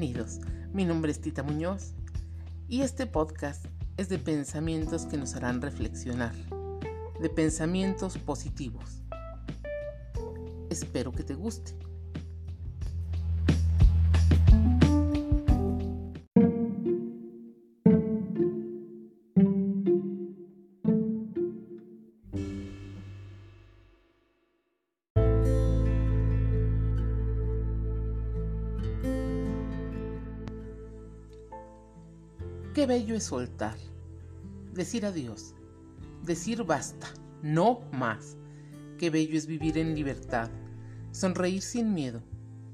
Bienvenidos, mi nombre es Tita Muñoz y este podcast es de pensamientos que nos harán reflexionar, de pensamientos positivos. Espero que te guste. Qué bello es soltar, decir adiós, decir basta, no más. Qué bello es vivir en libertad, sonreír sin miedo,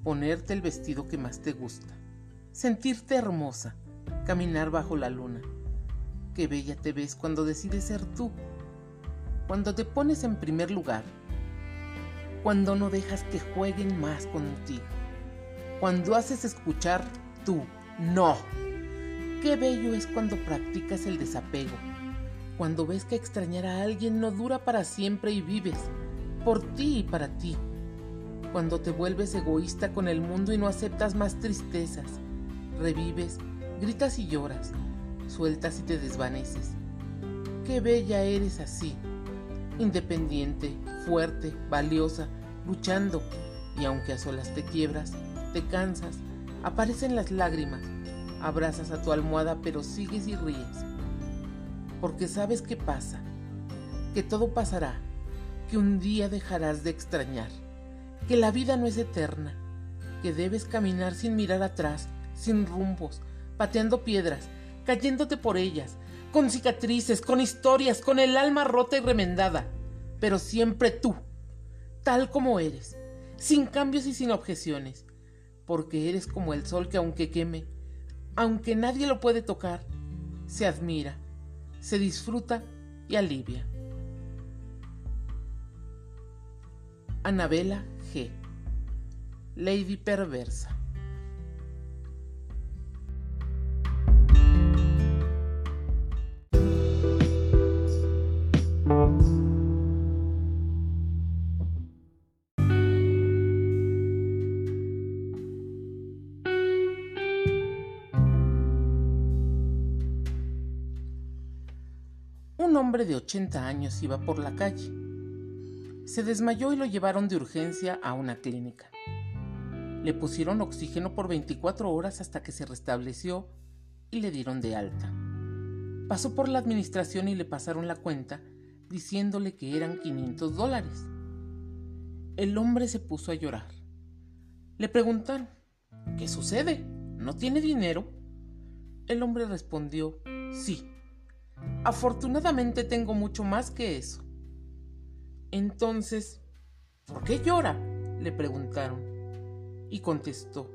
ponerte el vestido que más te gusta, sentirte hermosa, caminar bajo la luna. Qué bella te ves cuando decides ser tú, cuando te pones en primer lugar, cuando no dejas que jueguen más contigo, cuando haces escuchar tú, no. Qué bello es cuando practicas el desapego, cuando ves que extrañar a alguien no dura para siempre y vives por ti y para ti, cuando te vuelves egoísta con el mundo y no aceptas más tristezas, revives, gritas y lloras, sueltas y te desvaneces. Qué bella eres así, independiente, fuerte, valiosa, luchando, y aunque a solas te quiebras, te cansas, aparecen las lágrimas, Abrazas a tu almohada pero sigues y ríes. Porque sabes qué pasa, que todo pasará, que un día dejarás de extrañar, que la vida no es eterna, que debes caminar sin mirar atrás, sin rumbos, pateando piedras, cayéndote por ellas, con cicatrices, con historias, con el alma rota y remendada, pero siempre tú, tal como eres, sin cambios y sin objeciones, porque eres como el sol que aunque queme, aunque nadie lo puede tocar, se admira, se disfruta y alivia. Anabela G. Lady Perversa. Hombre de 80 años iba por la calle. Se desmayó y lo llevaron de urgencia a una clínica. Le pusieron oxígeno por 24 horas hasta que se restableció y le dieron de alta. Pasó por la administración y le pasaron la cuenta diciéndole que eran 500 dólares. El hombre se puso a llorar. Le preguntaron, ¿qué sucede? ¿No tiene dinero? El hombre respondió, sí, Afortunadamente tengo mucho más que eso. Entonces, ¿por qué llora? le preguntaron. Y contestó,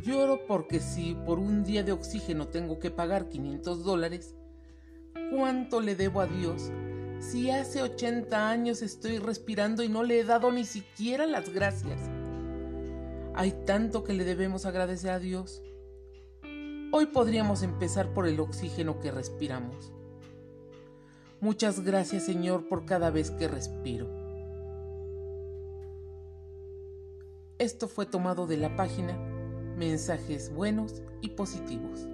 lloro porque si por un día de oxígeno tengo que pagar 500 dólares, ¿cuánto le debo a Dios si hace 80 años estoy respirando y no le he dado ni siquiera las gracias? Hay tanto que le debemos agradecer a Dios. Hoy podríamos empezar por el oxígeno que respiramos. Muchas gracias Señor por cada vez que respiro. Esto fue tomado de la página Mensajes Buenos y Positivos.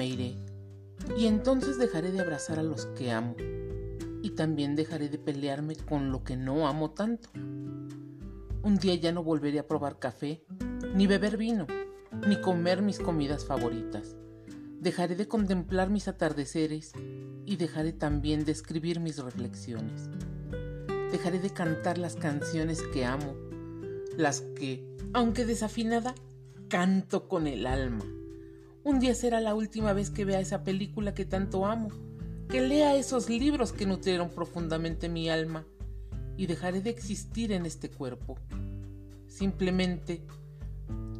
Me iré, y entonces dejaré de abrazar a los que amo, y también dejaré de pelearme con lo que no amo tanto. Un día ya no volveré a probar café, ni beber vino, ni comer mis comidas favoritas. Dejaré de contemplar mis atardeceres y dejaré también de escribir mis reflexiones. Dejaré de cantar las canciones que amo, las que, aunque desafinada, canto con el alma. Un día será la última vez que vea esa película que tanto amo, que lea esos libros que nutrieron profundamente mi alma y dejaré de existir en este cuerpo. Simplemente,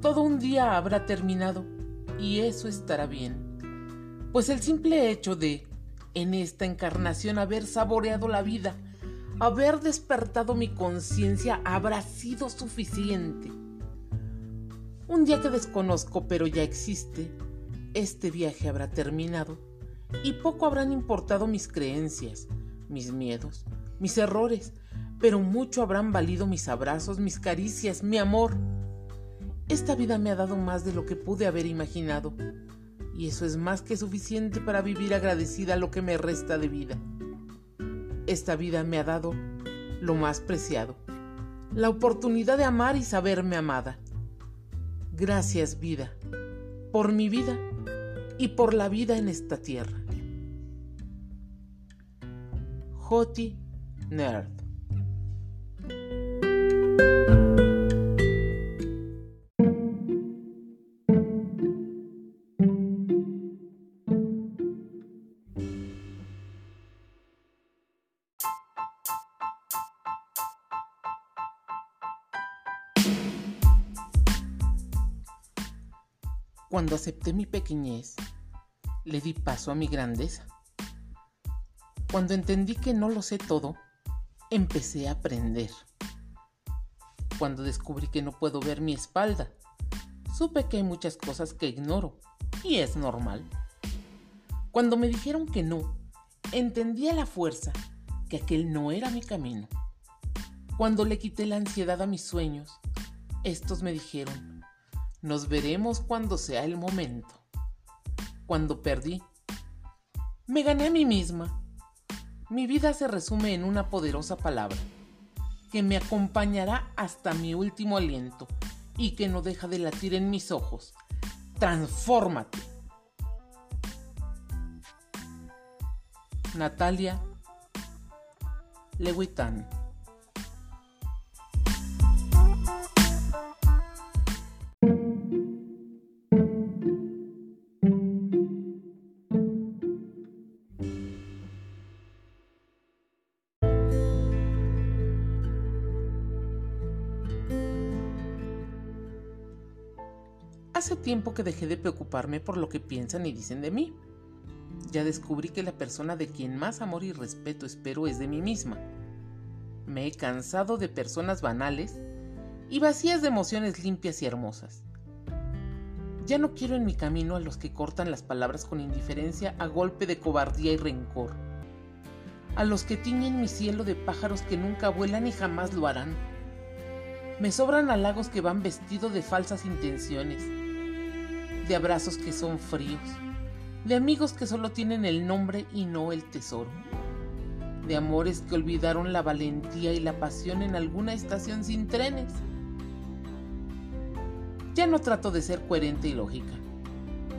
todo un día habrá terminado y eso estará bien, pues el simple hecho de en esta encarnación haber saboreado la vida, haber despertado mi conciencia habrá sido suficiente. Un día que desconozco pero ya existe, este viaje habrá terminado y poco habrán importado mis creencias, mis miedos, mis errores, pero mucho habrán valido mis abrazos, mis caricias, mi amor. Esta vida me ha dado más de lo que pude haber imaginado, y eso es más que suficiente para vivir agradecida lo que me resta de vida. Esta vida me ha dado lo más preciado, la oportunidad de amar y saberme amada. Gracias vida, por mi vida y por la vida en esta tierra. Joti Nerd. Cuando acepté mi pequeñez, le di paso a mi grandeza. Cuando entendí que no lo sé todo, empecé a aprender. Cuando descubrí que no puedo ver mi espalda, supe que hay muchas cosas que ignoro y es normal. Cuando me dijeron que no, entendí a la fuerza que aquel no era mi camino. Cuando le quité la ansiedad a mis sueños, estos me dijeron, nos veremos cuando sea el momento. Cuando perdí, me gané a mí misma mi vida se resume en una poderosa palabra, que me acompañará hasta mi último aliento y que no deja de latir en mis ojos. Transfórmate. Natalia Lewitan Hace tiempo que dejé de preocuparme por lo que piensan y dicen de mí. Ya descubrí que la persona de quien más amor y respeto espero es de mí misma. Me he cansado de personas banales y vacías de emociones limpias y hermosas. Ya no quiero en mi camino a los que cortan las palabras con indiferencia a golpe de cobardía y rencor. A los que tiñen mi cielo de pájaros que nunca vuelan y jamás lo harán. Me sobran halagos que van vestidos de falsas intenciones de abrazos que son fríos, de amigos que solo tienen el nombre y no el tesoro, de amores que olvidaron la valentía y la pasión en alguna estación sin trenes. Ya no trato de ser coherente y lógica,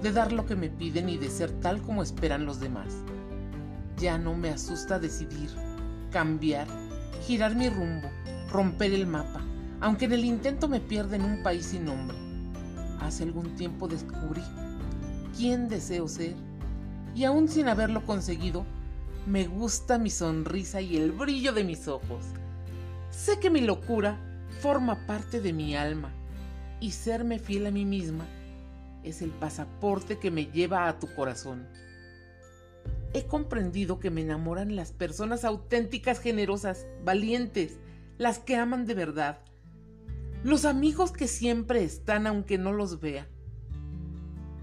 de dar lo que me piden y de ser tal como esperan los demás. Ya no me asusta decidir, cambiar, girar mi rumbo, romper el mapa, aunque en el intento me pierda en un país sin nombre hace algún tiempo descubrí quién deseo ser y aún sin haberlo conseguido, me gusta mi sonrisa y el brillo de mis ojos. Sé que mi locura forma parte de mi alma y serme fiel a mí misma es el pasaporte que me lleva a tu corazón. He comprendido que me enamoran las personas auténticas, generosas, valientes, las que aman de verdad, los amigos que siempre están aunque no los vea.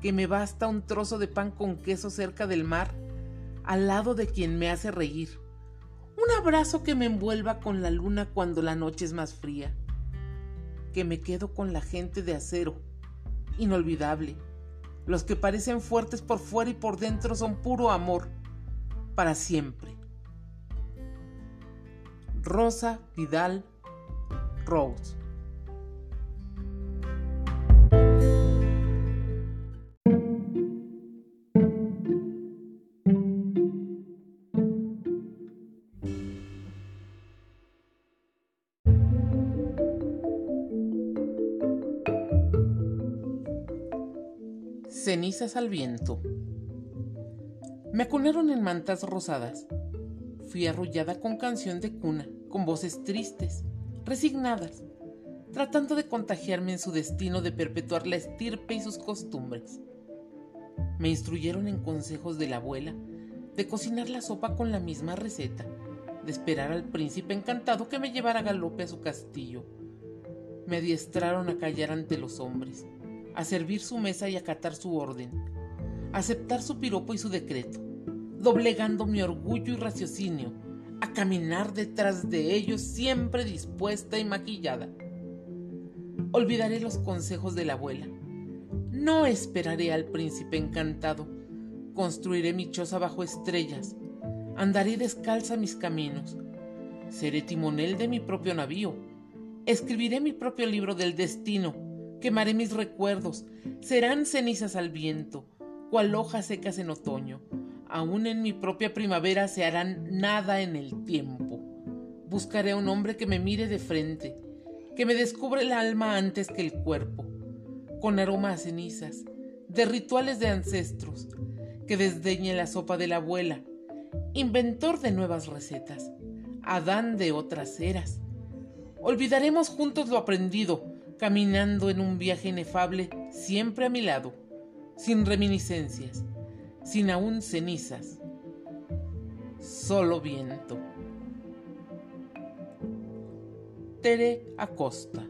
Que me basta un trozo de pan con queso cerca del mar, al lado de quien me hace reír. Un abrazo que me envuelva con la luna cuando la noche es más fría. Que me quedo con la gente de acero, inolvidable. Los que parecen fuertes por fuera y por dentro son puro amor, para siempre. Rosa Vidal Rose Cenizas al viento. Me acunaron en mantas rosadas. Fui arrullada con canción de cuna, con voces tristes, resignadas, tratando de contagiarme en su destino de perpetuar la estirpe y sus costumbres. Me instruyeron en consejos de la abuela, de cocinar la sopa con la misma receta, de esperar al príncipe encantado que me llevara a galope a su castillo. Me adiestraron a callar ante los hombres, a servir su mesa y acatar su orden, aceptar su piropo y su decreto, doblegando mi orgullo y raciocinio, a caminar detrás de ellos siempre dispuesta y maquillada. Olvidaré los consejos de la abuela. No esperaré al príncipe encantado. Construiré mi choza bajo estrellas. Andaré descalza mis caminos. Seré timonel de mi propio navío. Escribiré mi propio libro del destino. Quemaré mis recuerdos. Serán cenizas al viento, cual hojas secas en otoño aún en mi propia primavera se harán nada en el tiempo. Buscaré un hombre que me mire de frente, que me descubra el alma antes que el cuerpo, con aroma a cenizas, de rituales de ancestros, que desdeñe la sopa de la abuela, inventor de nuevas recetas, Adán de otras eras. Olvidaremos juntos lo aprendido, caminando en un viaje inefable, siempre a mi lado, sin reminiscencias sin aún cenizas, solo viento. Tere Acosta